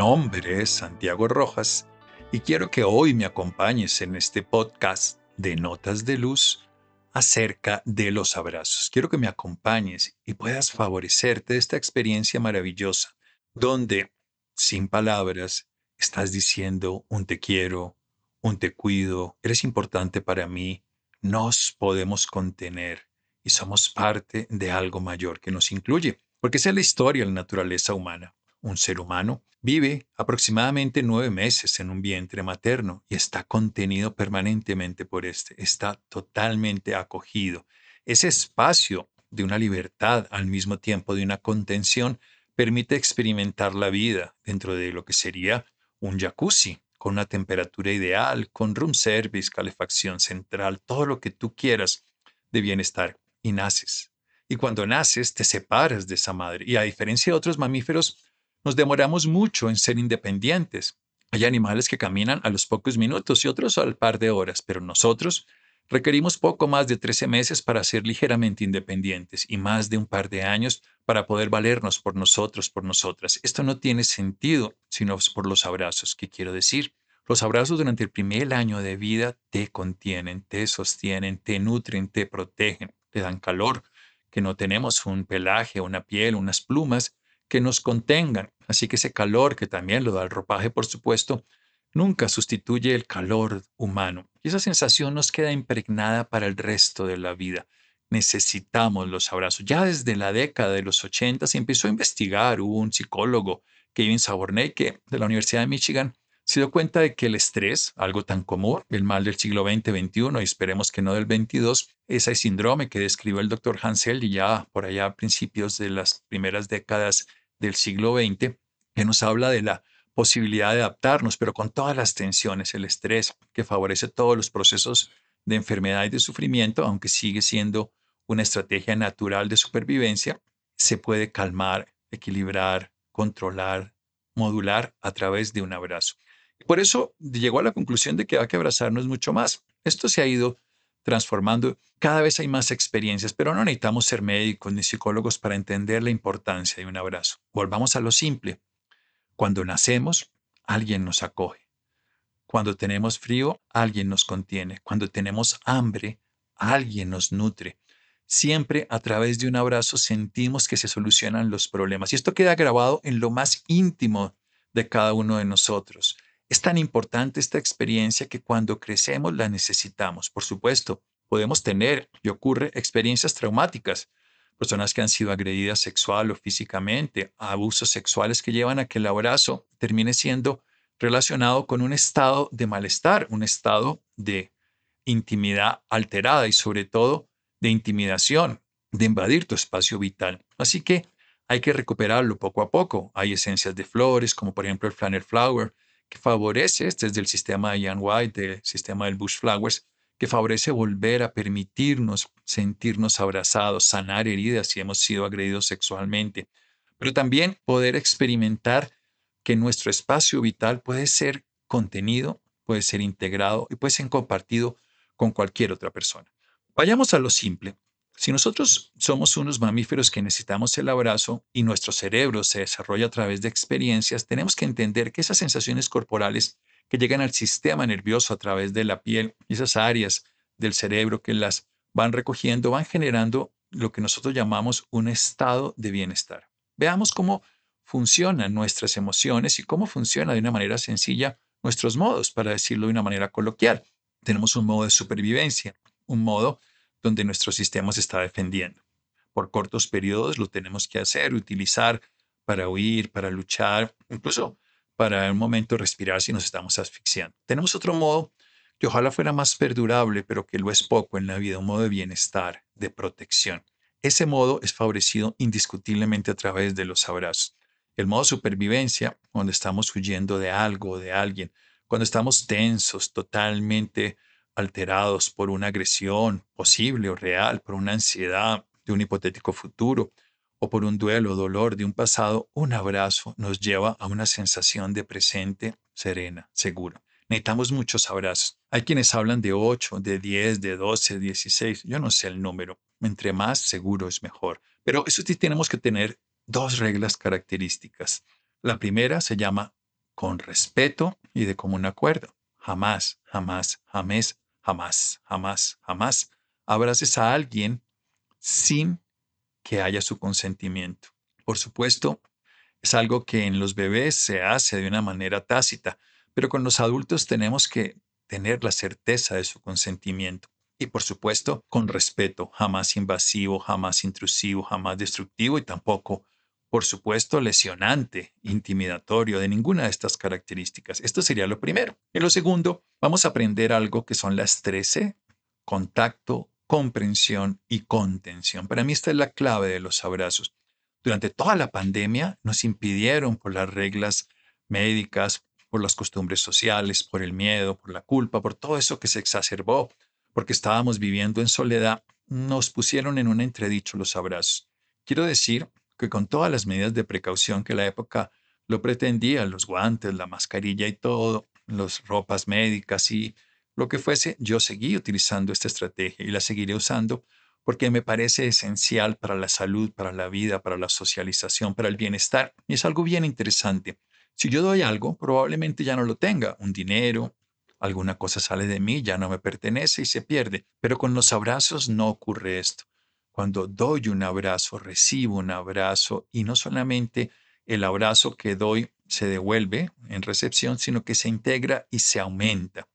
Nombre es Santiago Rojas y quiero que hoy me acompañes en este podcast de Notas de Luz acerca de los abrazos. Quiero que me acompañes y puedas favorecerte esta experiencia maravillosa donde, sin palabras, estás diciendo un te quiero, un te cuido, eres importante para mí, nos podemos contener y somos parte de algo mayor que nos incluye, porque esa es la historia de la naturaleza humana. Un ser humano vive aproximadamente nueve meses en un vientre materno y está contenido permanentemente por este, está totalmente acogido. Ese espacio de una libertad al mismo tiempo de una contención permite experimentar la vida dentro de lo que sería un jacuzzi, con una temperatura ideal, con room service, calefacción central, todo lo que tú quieras de bienestar. Y naces. Y cuando naces, te separas de esa madre. Y a diferencia de otros mamíferos, nos demoramos mucho en ser independientes. Hay animales que caminan a los pocos minutos y otros al par de horas, pero nosotros requerimos poco más de 13 meses para ser ligeramente independientes y más de un par de años para poder valernos por nosotros, por nosotras. Esto no tiene sentido sino por los abrazos. ¿Qué quiero decir? Los abrazos durante el primer año de vida te contienen, te sostienen, te nutren, te protegen, te dan calor, que no tenemos un pelaje, una piel, unas plumas que nos contengan. Así que ese calor, que también lo da el ropaje, por supuesto, nunca sustituye el calor humano. Y esa sensación nos queda impregnada para el resto de la vida. Necesitamos los abrazos. Ya desde la década de los 80 se empezó a investigar. Hubo un psicólogo, Kevin que de la Universidad de Michigan, se dio cuenta de que el estrés, algo tan común, el mal del siglo XX, XXI y esperemos que no del XXII, ese síndrome que describió el doctor Hansel ya por allá a principios de las primeras décadas del siglo XX, que nos habla de la posibilidad de adaptarnos, pero con todas las tensiones, el estrés que favorece todos los procesos de enfermedad y de sufrimiento, aunque sigue siendo una estrategia natural de supervivencia, se puede calmar, equilibrar, controlar, modular a través de un abrazo. Por eso llegó a la conclusión de que hay que abrazarnos mucho más. Esto se ha ido transformando. Cada vez hay más experiencias, pero no necesitamos ser médicos ni psicólogos para entender la importancia de un abrazo. Volvamos a lo simple. Cuando nacemos, alguien nos acoge. Cuando tenemos frío, alguien nos contiene. Cuando tenemos hambre, alguien nos nutre. Siempre a través de un abrazo sentimos que se solucionan los problemas. Y esto queda grabado en lo más íntimo de cada uno de nosotros. Es tan importante esta experiencia que cuando crecemos la necesitamos. Por supuesto, podemos tener y ocurre experiencias traumáticas, personas que han sido agredidas sexual o físicamente, abusos sexuales que llevan a que el abrazo termine siendo relacionado con un estado de malestar, un estado de intimidad alterada y sobre todo de intimidación, de invadir tu espacio vital. Así que hay que recuperarlo poco a poco. Hay esencias de flores, como por ejemplo el Flanner Flower, que favorece, este es del sistema de Ian White, del sistema del Bush Flowers, que favorece volver a permitirnos sentirnos abrazados, sanar heridas si hemos sido agredidos sexualmente, pero también poder experimentar que nuestro espacio vital puede ser contenido, puede ser integrado y puede ser compartido con cualquier otra persona. Vayamos a lo simple. Si nosotros somos unos mamíferos que necesitamos el abrazo y nuestro cerebro se desarrolla a través de experiencias, tenemos que entender que esas sensaciones corporales que llegan al sistema nervioso a través de la piel, esas áreas del cerebro que las van recogiendo, van generando lo que nosotros llamamos un estado de bienestar. Veamos cómo funcionan nuestras emociones y cómo funciona de una manera sencilla nuestros modos, para decirlo de una manera coloquial. Tenemos un modo de supervivencia, un modo donde nuestro sistema se está defendiendo. Por cortos periodos lo tenemos que hacer, utilizar para huir, para luchar, incluso para un momento respirar si nos estamos asfixiando. Tenemos otro modo que ojalá fuera más perdurable, pero que lo es poco en la vida, un modo de bienestar, de protección. Ese modo es favorecido indiscutiblemente a través de los abrazos. El modo supervivencia, cuando estamos huyendo de algo de alguien, cuando estamos tensos, totalmente alterados por una agresión posible o real, por una ansiedad de un hipotético futuro o por un duelo o dolor de un pasado, un abrazo nos lleva a una sensación de presente, serena, segura. Necesitamos muchos abrazos. Hay quienes hablan de 8, de 10, de 12, 16, yo no sé el número. Entre más seguro es mejor. Pero eso sí tenemos que tener dos reglas características. La primera se llama con respeto y de común acuerdo. Jamás, jamás, jamás, jamás, jamás, jamás abraces a alguien sin que haya su consentimiento. Por supuesto, es algo que en los bebés se hace de una manera tácita, pero con los adultos tenemos que tener la certeza de su consentimiento. Y por supuesto, con respeto, jamás invasivo, jamás intrusivo, jamás destructivo y tampoco, por supuesto, lesionante, intimidatorio, de ninguna de estas características. Esto sería lo primero. Y lo segundo, vamos a aprender algo que son las 13, contacto, comprensión y contención. Para mí esta es la clave de los abrazos. Durante toda la pandemia nos impidieron por las reglas médicas, por las costumbres sociales, por el miedo, por la culpa, por todo eso que se exacerbó, porque estábamos viviendo en soledad, nos pusieron en un entredicho los abrazos. Quiero decir que con todas las medidas de precaución que la época lo pretendía, los guantes, la mascarilla y todo, las ropas médicas y lo que fuese, yo seguí utilizando esta estrategia y la seguiré usando porque me parece esencial para la salud, para la vida, para la socialización, para el bienestar. Y es algo bien interesante. Si yo doy algo, probablemente ya no lo tenga, un dinero, alguna cosa sale de mí, ya no me pertenece y se pierde. Pero con los abrazos no ocurre esto. Cuando doy un abrazo, recibo un abrazo y no solamente el abrazo que doy se devuelve en recepción, sino que se integra y se aumenta.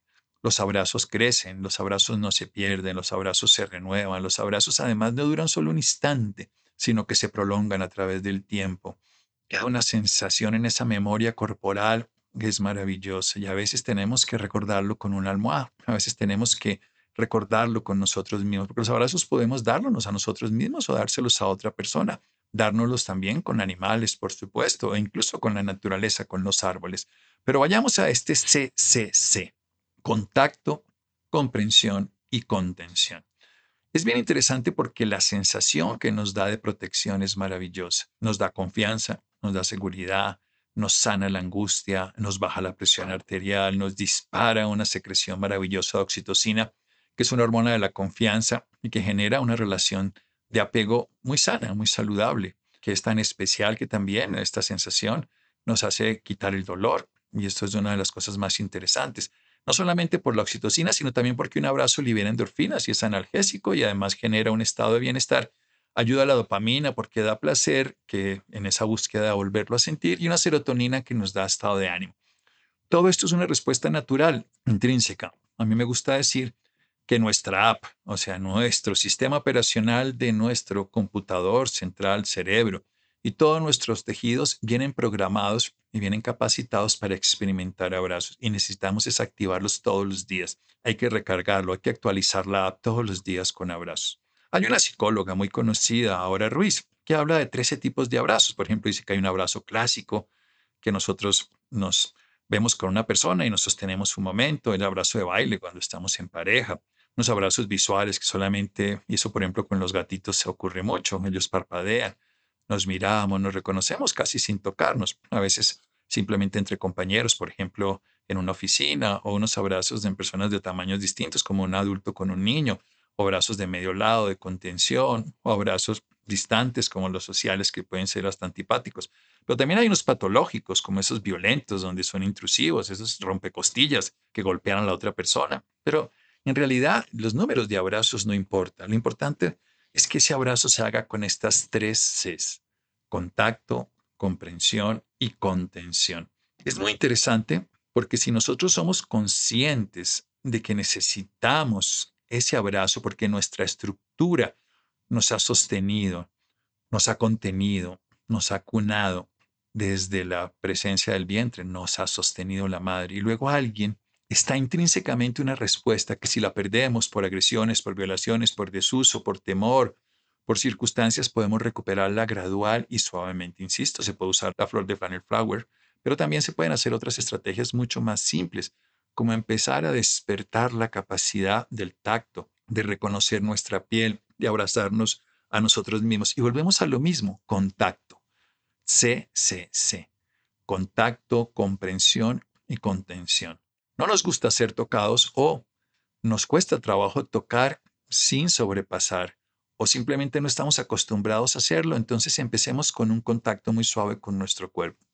Los abrazos crecen, los abrazos no se pierden, los abrazos se renuevan, los abrazos además no duran solo un instante, sino que se prolongan a través del tiempo. Queda una sensación en esa memoria corporal que es maravillosa y a veces tenemos que recordarlo con una almohada, a veces tenemos que recordarlo con nosotros mismos, porque los abrazos podemos dárnoslos a nosotros mismos o dárselos a otra persona, dárnoslos también con animales, por supuesto, e incluso con la naturaleza, con los árboles. Pero vayamos a este CCC, contacto, comprensión y contención. Es bien interesante porque la sensación que nos da de protección es maravillosa. Nos da confianza, nos da seguridad, nos sana la angustia, nos baja la presión arterial, nos dispara una secreción maravillosa de oxitocina, que es una hormona de la confianza y que genera una relación de apego muy sana, muy saludable, que es tan especial que también esta sensación nos hace quitar el dolor. Y esto es una de las cosas más interesantes no solamente por la oxitocina, sino también porque un abrazo libera endorfinas y es analgésico y además genera un estado de bienestar. Ayuda a la dopamina porque da placer, que en esa búsqueda de volverlo a sentir, y una serotonina que nos da estado de ánimo. Todo esto es una respuesta natural, intrínseca. A mí me gusta decir que nuestra app, o sea, nuestro sistema operacional de nuestro computador central, cerebro, y todos nuestros tejidos vienen programados y vienen capacitados para experimentar abrazos y necesitamos desactivarlos todos los días. Hay que recargarlo, hay que actualizar la app todos los días con abrazos. Hay una psicóloga muy conocida, Ahora Ruiz, que habla de 13 tipos de abrazos. Por ejemplo, dice que hay un abrazo clásico, que nosotros nos vemos con una persona y nos sostenemos un momento, el abrazo de baile cuando estamos en pareja, unos abrazos visuales que solamente, y eso por ejemplo con los gatitos se ocurre mucho, ellos parpadean, nos miramos, nos reconocemos casi sin tocarnos, a veces simplemente entre compañeros, por ejemplo, en una oficina, o unos abrazos de personas de tamaños distintos, como un adulto con un niño, o abrazos de medio lado, de contención, o abrazos distantes, como los sociales, que pueden ser hasta antipáticos. Pero también hay unos patológicos, como esos violentos, donde son intrusivos, esos rompecostillas que golpean a la otra persona. Pero en realidad, los números de abrazos no importan. Lo importante es que ese abrazo se haga con estas tres Cs, contacto, comprensión y contención. Es muy interesante porque si nosotros somos conscientes de que necesitamos ese abrazo porque nuestra estructura nos ha sostenido, nos ha contenido, nos ha cunado desde la presencia del vientre, nos ha sostenido la madre y luego alguien está intrínsecamente una respuesta que si la perdemos por agresiones, por violaciones, por desuso, por temor, por circunstancias, podemos recuperarla gradual y suavemente. Insisto, se puede usar la flor de flannel flower, pero también se pueden hacer otras estrategias mucho más simples, como empezar a despertar la capacidad del tacto, de reconocer nuestra piel, de abrazarnos a nosotros mismos. Y volvemos a lo mismo, contacto. CCC. Contacto, comprensión y contención no nos gusta ser tocados o nos cuesta trabajo tocar sin sobrepasar o simplemente no estamos acostumbrados a hacerlo, entonces empecemos con un contacto muy suave con nuestro cuerpo.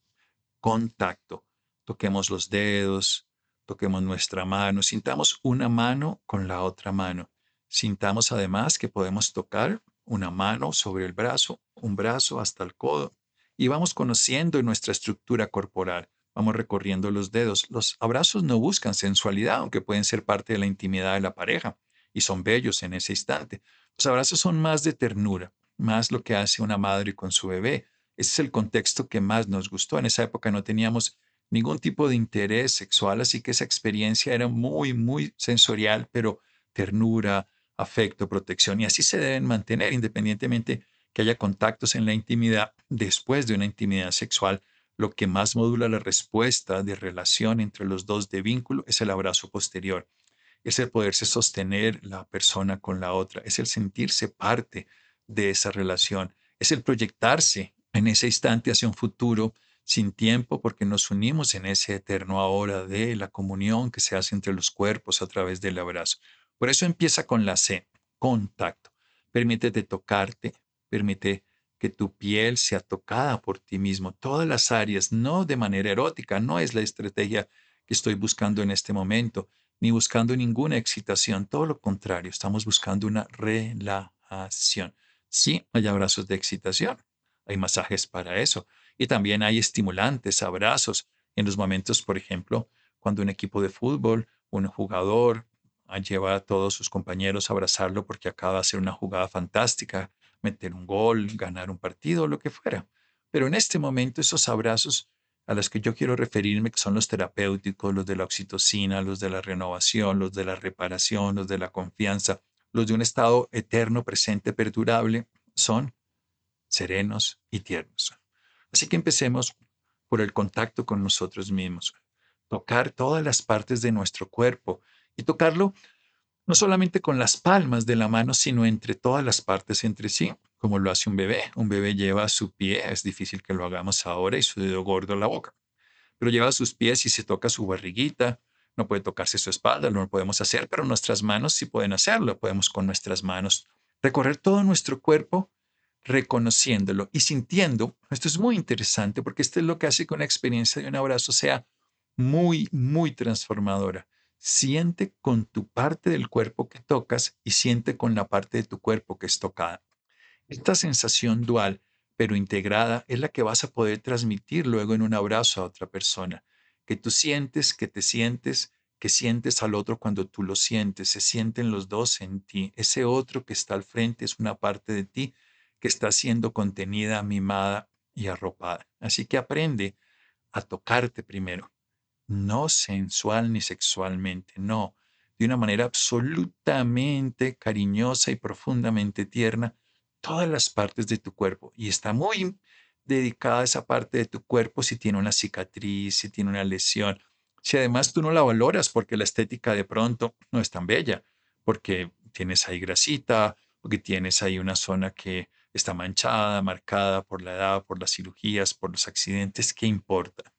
contacto. Toquemos los dedos, toquemos nuestra mano, sintamos una mano con la otra mano. Sintamos además que podemos tocar una mano sobre el brazo, un brazo hasta el codo. Y vamos conociendo nuestra estructura corporal. Vamos recorriendo los dedos. Los abrazos no buscan sensualidad, aunque pueden ser parte de la intimidad de la pareja y son bellos en ese instante. Los abrazos son más de ternura, más lo que hace una madre con su bebé. Ese es el contexto que más nos gustó. En esa época no teníamos ningún tipo de interés sexual, así que esa experiencia era muy, muy sensorial, pero ternura, afecto, protección, y así se deben mantener independientemente que haya contactos en la intimidad después de una intimidad sexual. Lo que más modula la respuesta de relación entre los dos de vínculo es el abrazo posterior, es el poderse sostener la persona con la otra, es el sentirse parte de esa relación, es el proyectarse en ese instante hacia un futuro sin tiempo porque nos unimos en ese eterno ahora de la comunión que se hace entre los cuerpos a través del abrazo. Por eso empieza con la C, contacto. Permítete tocarte, permite que tu piel sea tocada por ti mismo, todas las áreas, no de manera erótica, no es la estrategia que estoy buscando en este momento, ni buscando ninguna excitación, todo lo contrario, estamos buscando una relajación. Sí, hay abrazos de excitación, hay masajes para eso, y también hay estimulantes, abrazos, en los momentos, por ejemplo, cuando un equipo de fútbol, un jugador lleva a todos sus compañeros a abrazarlo porque acaba de hacer una jugada fantástica, meter un gol, ganar un partido, lo que fuera. Pero en este momento esos abrazos a los que yo quiero referirme, que son los terapéuticos, los de la oxitocina, los de la renovación, los de la reparación, los de la confianza, los de un estado eterno, presente, perdurable, son serenos y tiernos. Así que empecemos por el contacto con nosotros mismos, tocar todas las partes de nuestro cuerpo y tocarlo no solamente con las palmas de la mano, sino entre todas las partes entre sí, como lo hace un bebé. Un bebé lleva su pie, es difícil que lo hagamos ahora, y su dedo gordo en la boca, pero lleva sus pies y se toca su barriguita, no puede tocarse su espalda, no lo podemos hacer, pero nuestras manos sí pueden hacerlo, podemos con nuestras manos recorrer todo nuestro cuerpo reconociéndolo y sintiendo. Esto es muy interesante porque esto es lo que hace que una experiencia de un abrazo sea muy, muy transformadora. Siente con tu parte del cuerpo que tocas y siente con la parte de tu cuerpo que es tocada. Esta sensación dual, pero integrada, es la que vas a poder transmitir luego en un abrazo a otra persona. Que tú sientes, que te sientes, que sientes al otro cuando tú lo sientes, se sienten los dos en ti. Ese otro que está al frente es una parte de ti que está siendo contenida, mimada y arropada. Así que aprende a tocarte primero no sensual ni sexualmente, no, de una manera absolutamente cariñosa y profundamente tierna, todas las partes de tu cuerpo. Y está muy dedicada a esa parte de tu cuerpo si tiene una cicatriz, si tiene una lesión. Si además tú no la valoras porque la estética de pronto no es tan bella, porque tienes ahí grasita, porque tienes ahí una zona que está manchada, marcada por la edad, por las cirugías, por los accidentes, ¿qué importa?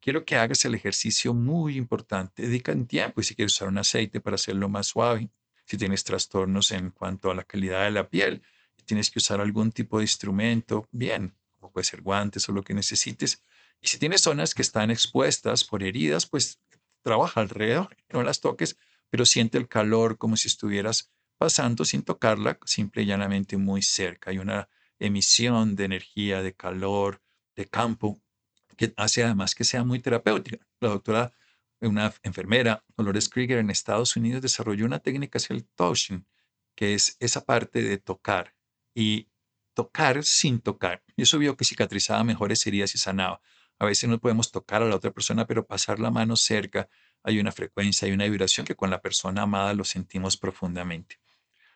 Quiero que hagas el ejercicio muy importante. Dedica un tiempo y si quieres usar un aceite para hacerlo más suave, si tienes trastornos en cuanto a la calidad de la piel tienes que usar algún tipo de instrumento, bien, o puede ser guantes o lo que necesites. Y si tienes zonas que están expuestas por heridas, pues trabaja alrededor, no las toques, pero siente el calor como si estuvieras pasando sin tocarla, simple y llanamente muy cerca. Hay una emisión de energía, de calor, de campo que hace además que sea muy terapéutica. La doctora, una enfermera, Dolores Krieger, en Estados Unidos desarrolló una técnica hacia el touching, que es esa parte de tocar y tocar sin tocar. Y eso vio que cicatrizaba mejores heridas y sanaba. A veces no podemos tocar a la otra persona, pero pasar la mano cerca, hay una frecuencia, hay una vibración que con la persona amada lo sentimos profundamente.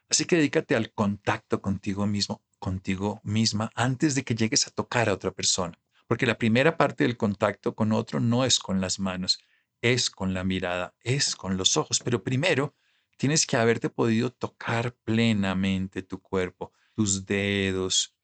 Así que dedícate al contacto contigo mismo, contigo misma, antes de que llegues a tocar a otra persona. Porque la primera parte del contacto con otro no es con las manos, es con la mirada, es con los ojos. Pero primero tienes que haberte podido tocar plenamente tu cuerpo, tus dedos,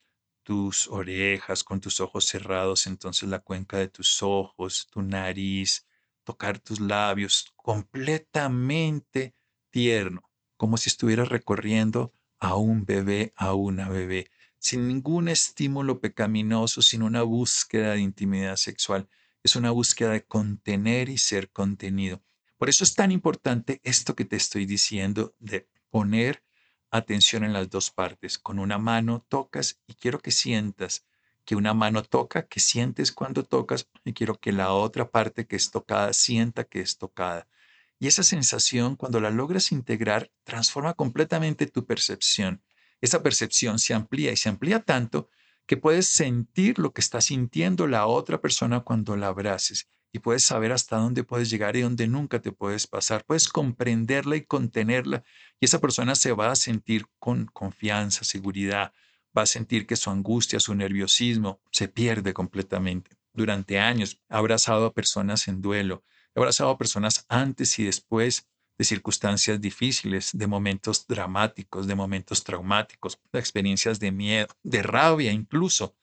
tus orejas con tus ojos cerrados, entonces la cuenca de tus ojos, tu nariz, tocar tus labios completamente tierno, como si estuvieras recorriendo a un bebé, a una bebé sin ningún estímulo pecaminoso, sin una búsqueda de intimidad sexual. es una búsqueda de contener y ser contenido. Por eso es tan importante esto que te estoy diciendo de poner atención en las dos partes. Con una mano tocas y quiero que sientas que una mano toca, que sientes cuando tocas y quiero que la otra parte que es tocada sienta que es tocada. Y esa sensación, cuando la logras integrar, transforma completamente tu percepción. Esa percepción se amplía y se amplía tanto que puedes sentir lo que está sintiendo la otra persona cuando la abraces y puedes saber hasta dónde puedes llegar y dónde nunca te puedes pasar. Puedes comprenderla y contenerla y esa persona se va a sentir con confianza, seguridad, va a sentir que su angustia, su nerviosismo se pierde completamente. Durante años he abrazado a personas en duelo, he abrazado a personas antes y después de circunstancias difíciles, de momentos dramáticos, de momentos traumáticos, de experiencias de miedo, de rabia incluso,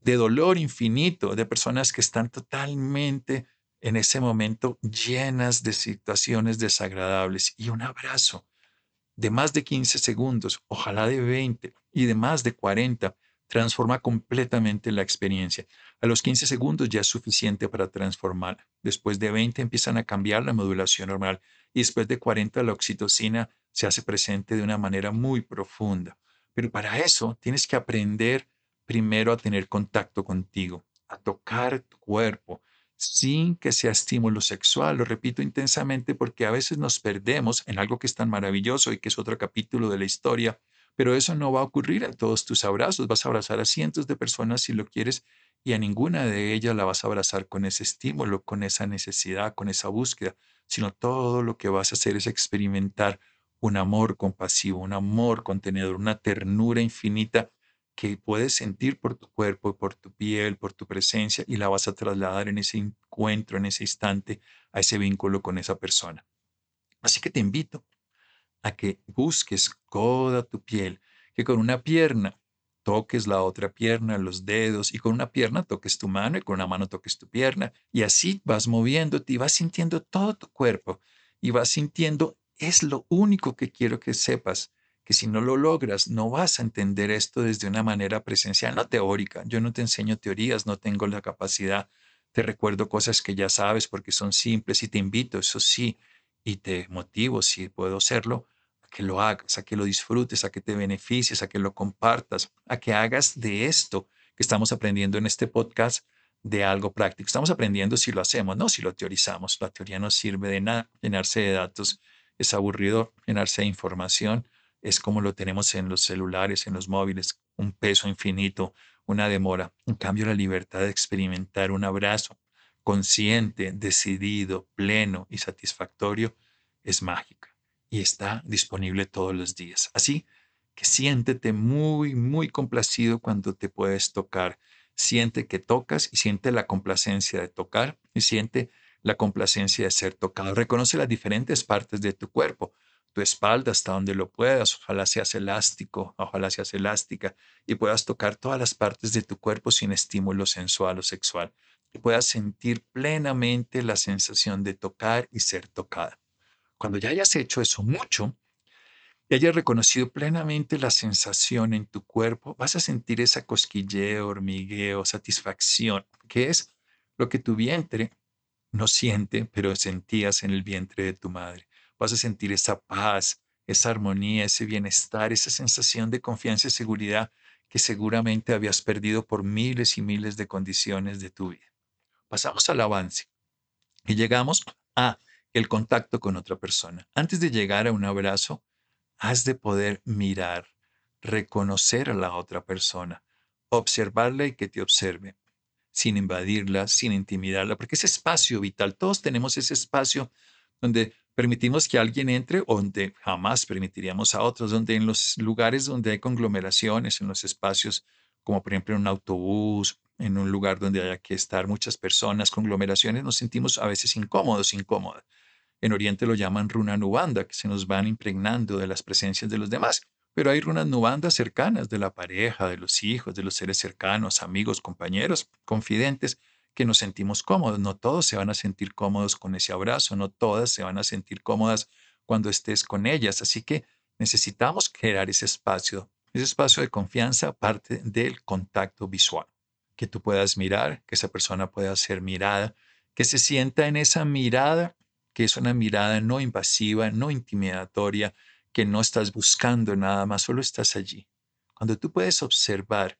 de dolor infinito, de personas que están totalmente en ese momento llenas de situaciones desagradables y un abrazo de más de 15 segundos, ojalá de 20 y de más de 40, transforma completamente la experiencia. A los 15 segundos ya es suficiente para transformar. Después de 20 empiezan a cambiar la modulación normal y después de 40 la oxitocina se hace presente de una manera muy profunda. Pero para eso tienes que aprender primero a tener contacto contigo, a tocar tu cuerpo, sin que sea estímulo sexual. Lo repito intensamente porque a veces nos perdemos en algo que es tan maravilloso y que es otro capítulo de la historia, pero eso no va a ocurrir en todos tus abrazos. Vas a abrazar a cientos de personas si lo quieres y a ninguna de ellas la vas a abrazar con ese estímulo, con esa necesidad, con esa búsqueda, sino todo lo que vas a hacer es experimentar un amor compasivo, un amor contenedor, una ternura infinita que puedes sentir por tu cuerpo, por tu piel, por tu presencia y la vas a trasladar en ese encuentro, en ese instante, a ese vínculo con esa persona. Así que te invito a que busques toda tu piel, que con una pierna toques la otra pierna, los dedos, y con una pierna toques tu mano y con una mano toques tu pierna, y así vas moviéndote y vas sintiendo todo tu cuerpo y vas sintiendo, es lo único que quiero que sepas, que si no lo logras, no vas a entender esto desde una manera presencial, no teórica. Yo no te enseño teorías, no tengo la capacidad. Te recuerdo cosas que ya sabes porque son simples y te invito, eso sí, y te motivo, si puedo hacerlo, que lo hagas, a que lo disfrutes, a que te beneficies, a que lo compartas, a que hagas de esto que estamos aprendiendo en este podcast de algo práctico. Estamos aprendiendo si lo hacemos, no si lo teorizamos. La teoría no sirve de nada. Llenarse de datos es aburrido, llenarse de información es como lo tenemos en los celulares, en los móviles, un peso infinito, una demora. En cambio, la libertad de experimentar un abrazo consciente, decidido, pleno y satisfactorio es mágica y está disponible todos los días. Así que siéntete muy, muy complacido cuando te puedes tocar. Siente que tocas y siente la complacencia de tocar y siente la complacencia de ser tocado. Reconoce las diferentes partes de tu cuerpo tu espalda hasta donde lo puedas, ojalá seas elástico, ojalá seas elástica y puedas tocar todas las partes de tu cuerpo sin estímulo sensual o sexual y puedas sentir plenamente la sensación de tocar y ser tocada. Cuando ya hayas hecho eso mucho y hayas reconocido plenamente la sensación en tu cuerpo, vas a sentir esa cosquilleo, hormigueo, satisfacción, que es lo que tu vientre no siente, pero sentías en el vientre de tu madre vas a sentir esa paz, esa armonía, ese bienestar, esa sensación de confianza y seguridad que seguramente habías perdido por miles y miles de condiciones de tu vida. Pasamos al avance y llegamos a el contacto con otra persona. Antes de llegar a un abrazo, has de poder mirar, reconocer a la otra persona, observarla y que te observe, sin invadirla, sin intimidarla, porque ese espacio vital, todos tenemos ese espacio donde permitimos que alguien entre donde jamás permitiríamos a otros, donde en los lugares donde hay conglomeraciones, en los espacios como por ejemplo en un autobús, en un lugar donde haya que estar muchas personas, conglomeraciones, nos sentimos a veces incómodos, incómodas. En Oriente lo llaman runa nubanda, que se nos van impregnando de las presencias de los demás. Pero hay runas nubandas cercanas de la pareja, de los hijos, de los seres cercanos, amigos, compañeros, confidentes, que nos sentimos cómodos. No todos se van a sentir cómodos con ese abrazo, no todas se van a sentir cómodas cuando estés con ellas. Así que necesitamos crear ese espacio, ese espacio de confianza aparte del contacto visual. que tú puedas mirar, que esa persona pueda ser mirada, que se sienta en esa mirada, que es una mirada no invasiva, no intimidatoria, que no estás buscando nada más, solo estás allí. Cuando tú puedes observar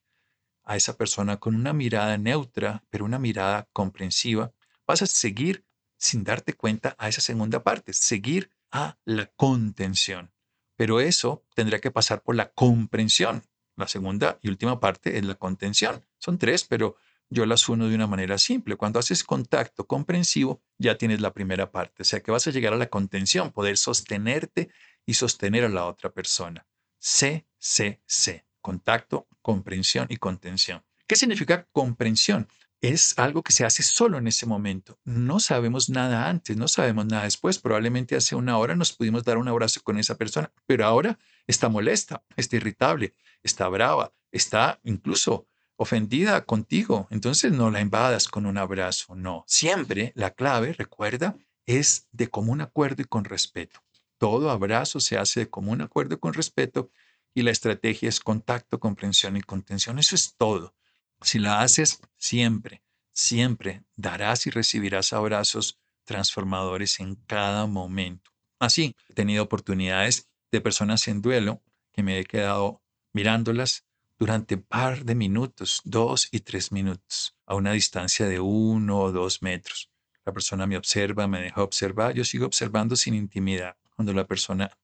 a esa persona con una mirada neutra, pero una mirada comprensiva, vas a seguir sin darte cuenta a esa segunda parte, seguir a la contención. Pero eso tendría que pasar por la comprensión. La segunda y última parte es la contención. Son tres, pero yo las uno de una manera simple. Cuando haces contacto comprensivo, ya tienes la primera parte. O sea que vas a llegar a la contención, poder sostenerte y sostener a la otra persona. C, C, C. Contacto, comprensión y contención. ¿Qué significa comprensión? Es algo que se hace solo en ese momento. No sabemos nada antes, no sabemos nada después. Probablemente hace una hora nos pudimos dar un abrazo con esa persona, pero ahora está molesta, está irritable, está brava, está incluso ofendida contigo. Entonces no la invadas con un abrazo, no. Siempre la clave, recuerda, es de común acuerdo y con respeto. Todo abrazo se hace de común acuerdo y con respeto y la estrategia es contacto, comprensión y contención. Eso es todo. Si la haces siempre, siempre darás y recibirás abrazos transformadores en cada momento. Así, he tenido oportunidades de personas en duelo que me he quedado mirándolas durante un par de minutos, dos y tres minutos, a una distancia de uno o dos metros. La persona me observa, me deja observar, yo sigo observando sin intimidad. Cuando la persona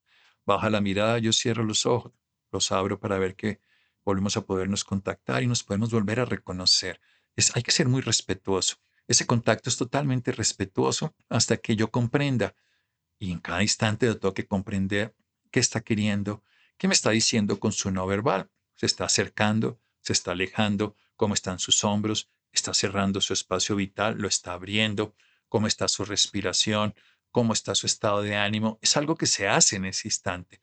baja la mirada, yo cierro los ojos los abro para ver que volvemos a podernos contactar y nos podemos volver a reconocer. Es, hay que ser muy respetuoso. Ese contacto es totalmente respetuoso hasta que yo comprenda. Y en cada instante yo tengo que comprender qué está queriendo, qué me está diciendo con su no verbal. Se está acercando, se está alejando, cómo están sus hombros, está cerrando su espacio vital, lo está abriendo, cómo está su respiración, cómo está su estado de ánimo. Es algo que se hace en ese instante.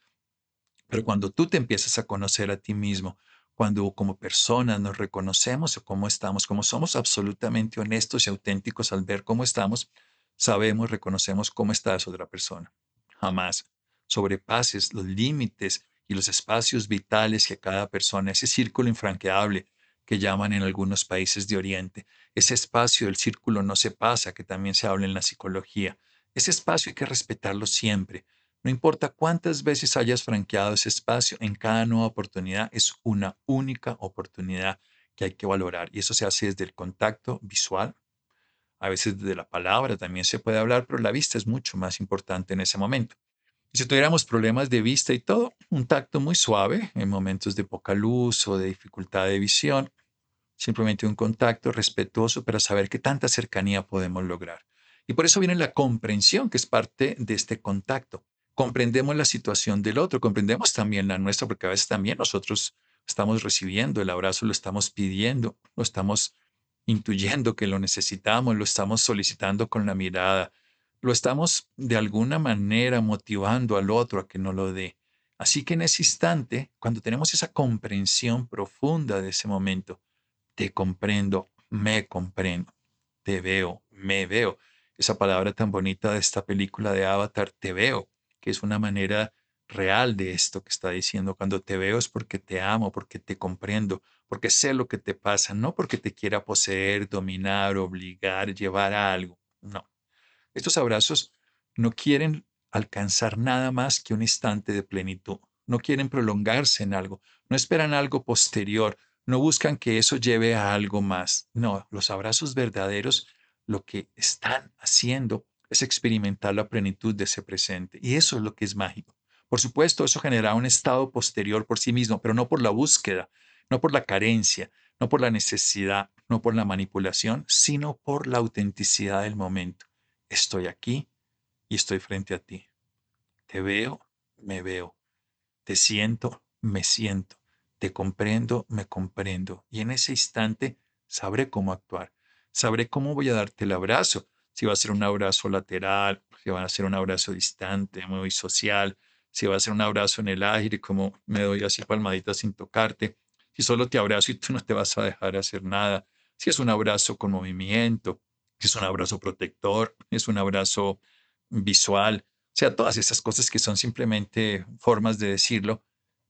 Pero cuando tú te empiezas a conocer a ti mismo, cuando como personas nos reconocemos o cómo estamos, como somos absolutamente honestos y auténticos al ver cómo estamos, sabemos, reconocemos cómo está esa otra persona. Jamás sobrepases los límites y los espacios vitales que cada persona, ese círculo infranqueable que llaman en algunos países de Oriente, ese espacio del círculo no se pasa, que también se habla en la psicología. Ese espacio hay que respetarlo siempre, no importa cuántas veces hayas franqueado ese espacio, en cada nueva oportunidad es una única oportunidad que hay que valorar. Y eso se hace desde el contacto visual, a veces desde la palabra también se puede hablar, pero la vista es mucho más importante en ese momento. Si tuviéramos problemas de vista y todo, un tacto muy suave en momentos de poca luz o de dificultad de visión, simplemente un contacto respetuoso para saber qué tanta cercanía podemos lograr. Y por eso viene la comprensión, que es parte de este contacto comprendemos la situación del otro, comprendemos también la nuestra, porque a veces también nosotros estamos recibiendo el abrazo, lo estamos pidiendo, lo estamos intuyendo que lo necesitamos, lo estamos solicitando con la mirada, lo estamos de alguna manera motivando al otro a que no lo dé. Así que en ese instante, cuando tenemos esa comprensión profunda de ese momento, te comprendo, me comprendo, te veo, me veo. Esa palabra tan bonita de esta película de Avatar, te veo que es una manera real de esto que está diciendo. Cuando te veo es porque te amo, porque te comprendo, porque sé lo que te pasa, no porque te quiera poseer, dominar, obligar, llevar a algo. No. Estos abrazos no quieren alcanzar nada más que un instante de plenitud. No quieren prolongarse en algo, no esperan algo posterior, no buscan que eso lleve a algo más. No, los abrazos verdaderos lo que están haciendo es experimentar la plenitud de ese presente. Y eso es lo que es mágico. Por supuesto, eso genera un estado posterior por sí mismo, pero no por la búsqueda, no por la carencia, no por la necesidad, no por la manipulación, sino por la autenticidad del momento. Estoy aquí y estoy frente a ti. Te veo, me veo. Te siento, me siento. Te comprendo, me comprendo. Y en ese instante sabré cómo actuar. Sabré cómo voy a darte el abrazo si va a ser un abrazo lateral, si va a ser un abrazo distante, muy social, si va a ser un abrazo en el aire, como me doy así palmaditas sin tocarte, si solo te abrazo y tú no te vas a dejar hacer nada, si es un abrazo con movimiento, es un abrazo protector, es un abrazo visual, o sea, todas esas cosas que son simplemente formas de decirlo,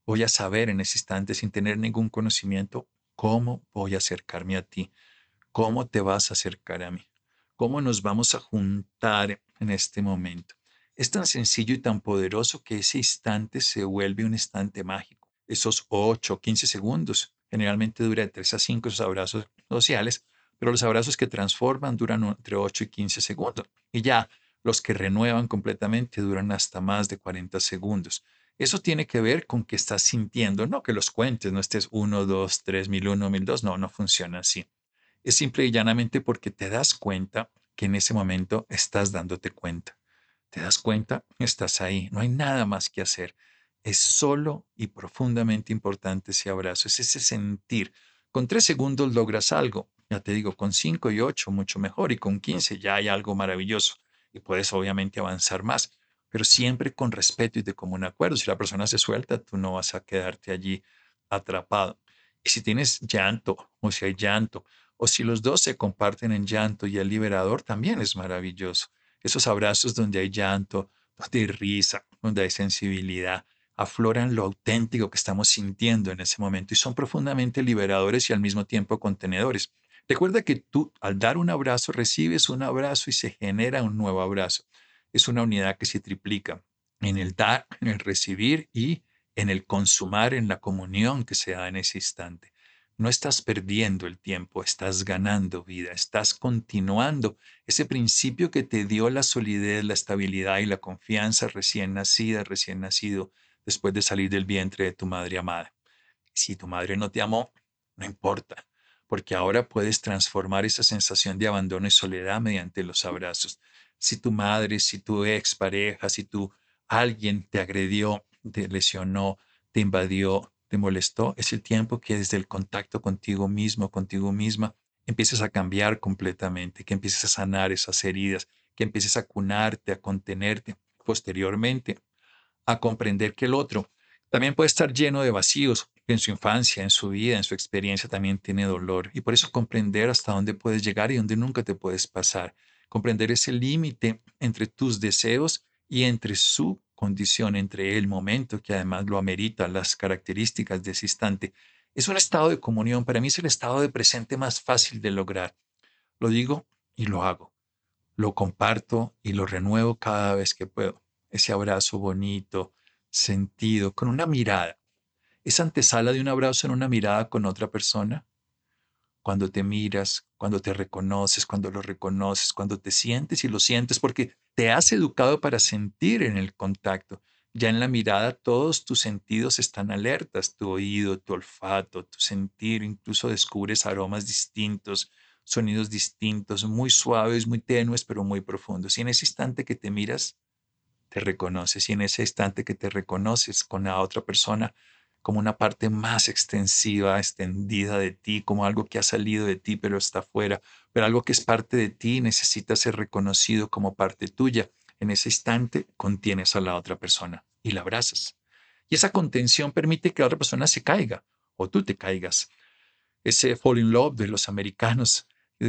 voy a saber en ese instante sin tener ningún conocimiento ¿Cómo voy a acercarme a ti? ¿Cómo te vas a acercar a mí? ¿Cómo nos vamos a juntar en este momento? Es tan sencillo y tan poderoso que ese instante se vuelve un instante mágico. Esos 8 o 15 segundos generalmente dura de 3 a 5 esos abrazos sociales, pero los abrazos que transforman duran entre 8 y 15 segundos. Y ya los que renuevan completamente duran hasta más de 40 segundos. Eso tiene que ver con que estás sintiendo, no que los cuentes, no estés 1, 2, 3, 1001, 1002, no, no funciona así. Es simple y llanamente porque te das cuenta que en ese momento estás dándote cuenta. ¿Te das cuenta? Estás ahí, no hay nada más que hacer. Es solo y profundamente importante ese abrazo, es ese sentir. Con tres segundos logras algo, ya te digo, con cinco y ocho mucho mejor y con quince ya hay algo maravilloso y puedes obviamente avanzar más, pero siempre con respeto y de común acuerdo. Si la persona se suelta, tú no vas a quedarte allí atrapado. Y si tienes llanto o si hay llanto o si los dos se comparten en llanto y el liberador también es maravilloso esos abrazos donde hay llanto, donde hay risa, donde hay sensibilidad, afloran lo auténtico que estamos sintiendo en ese momento y son profundamente liberadores y al mismo tiempo contenedores. Recuerda que tú al dar un abrazo recibes un abrazo y se genera un nuevo abrazo. Es una unidad que se triplica en el dar, en el recibir y en el consumar, en la comunión que se da en ese instante. No estás perdiendo el tiempo, estás ganando vida, estás continuando ese principio que te dio la solidez, la estabilidad y la confianza recién nacida, recién nacido, después de salir del vientre de tu madre amada. Si tu madre no te amó, no importa, porque ahora puedes transformar esa sensación de abandono y soledad mediante los abrazos. Si tu madre, si tu expareja, si tu alguien te agredió, te lesionó, te invadió, te molestó, es el tiempo que desde el contacto contigo mismo, contigo misma, empieces a cambiar completamente, que empieces a sanar esas heridas, que empieces a cunarte, a contenerte, posteriormente a comprender que el otro también puede estar lleno de vacíos en su infancia, en su vida, en su experiencia también tiene dolor y por eso comprender hasta dónde puedes llegar y dónde nunca te puedes pasar, comprender ese límite entre tus deseos y entre su condición entre el momento, que además lo amerita, las características de ese instante, es un estado de comunión. Para mí es el estado de presente más fácil de lograr. Lo digo y lo hago. Lo comparto y lo renuevo cada vez que puedo. Ese abrazo bonito, sentido, con una mirada. Esa antesala de un abrazo en una mirada con otra persona cuando te miras, cuando te reconoces, cuando lo reconoces, cuando te sientes y lo sientes, porque te has educado para sentir en el contacto. Ya en la mirada todos tus sentidos están alertas, tu oído, tu olfato, tu sentir, incluso descubres aromas distintos, sonidos distintos, muy suaves, muy tenues, pero muy profundos. Y en ese instante que te miras, te reconoces. Y en ese instante que te reconoces con la otra persona, como una parte más extensiva, extendida de ti, como algo que ha salido de ti pero está fuera, pero algo que es parte de ti necesita ser reconocido como parte tuya. En ese instante contienes a la otra persona y la abrazas. Y esa contención permite que la otra persona se caiga o tú te caigas. Ese fall in love de los americanos,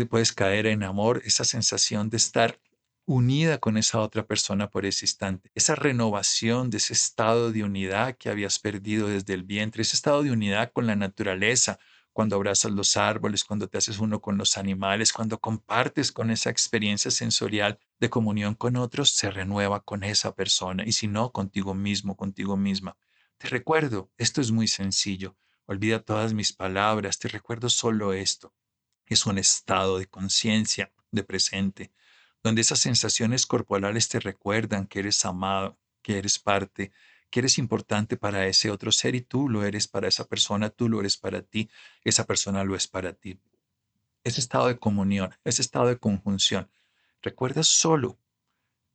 puedes caer en amor, esa sensación de estar unida con esa otra persona por ese instante. Esa renovación de ese estado de unidad que habías perdido desde el vientre, ese estado de unidad con la naturaleza, cuando abrazas los árboles, cuando te haces uno con los animales, cuando compartes con esa experiencia sensorial de comunión con otros, se renueva con esa persona y si no, contigo mismo, contigo misma. Te recuerdo, esto es muy sencillo. Olvida todas mis palabras, te recuerdo solo esto. Es un estado de conciencia, de presente, donde esas sensaciones corporales te recuerdan que eres amado, que eres parte, que eres importante para ese otro ser y tú lo eres para esa persona, tú lo eres para ti, esa persona lo es para ti. Ese estado de comunión, ese estado de conjunción, recuerda solo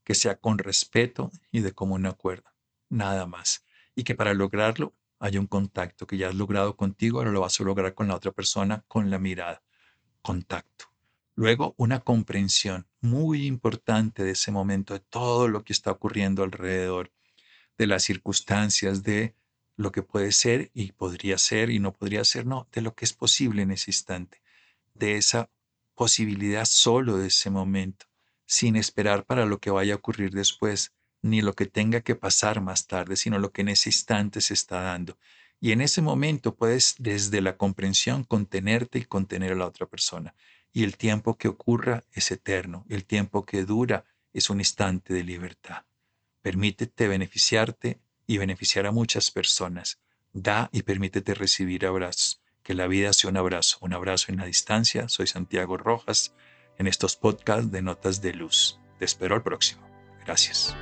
que sea con respeto y de común acuerdo, nada más. Y que para lograrlo haya un contacto que ya has logrado contigo, ahora lo vas a lograr con la otra persona con la mirada. Contacto. Luego, una comprensión muy importante de ese momento, de todo lo que está ocurriendo alrededor, de las circunstancias, de lo que puede ser y podría ser y no podría ser, no, de lo que es posible en ese instante, de esa posibilidad solo de ese momento, sin esperar para lo que vaya a ocurrir después, ni lo que tenga que pasar más tarde, sino lo que en ese instante se está dando. Y en ese momento puedes desde la comprensión contenerte y contener a la otra persona. Y el tiempo que ocurra es eterno. El tiempo que dura es un instante de libertad. Permítete beneficiarte y beneficiar a muchas personas. Da y permítete recibir abrazos. Que la vida sea un abrazo, un abrazo en la distancia. Soy Santiago Rojas en estos podcasts de Notas de Luz. Te espero al próximo. Gracias.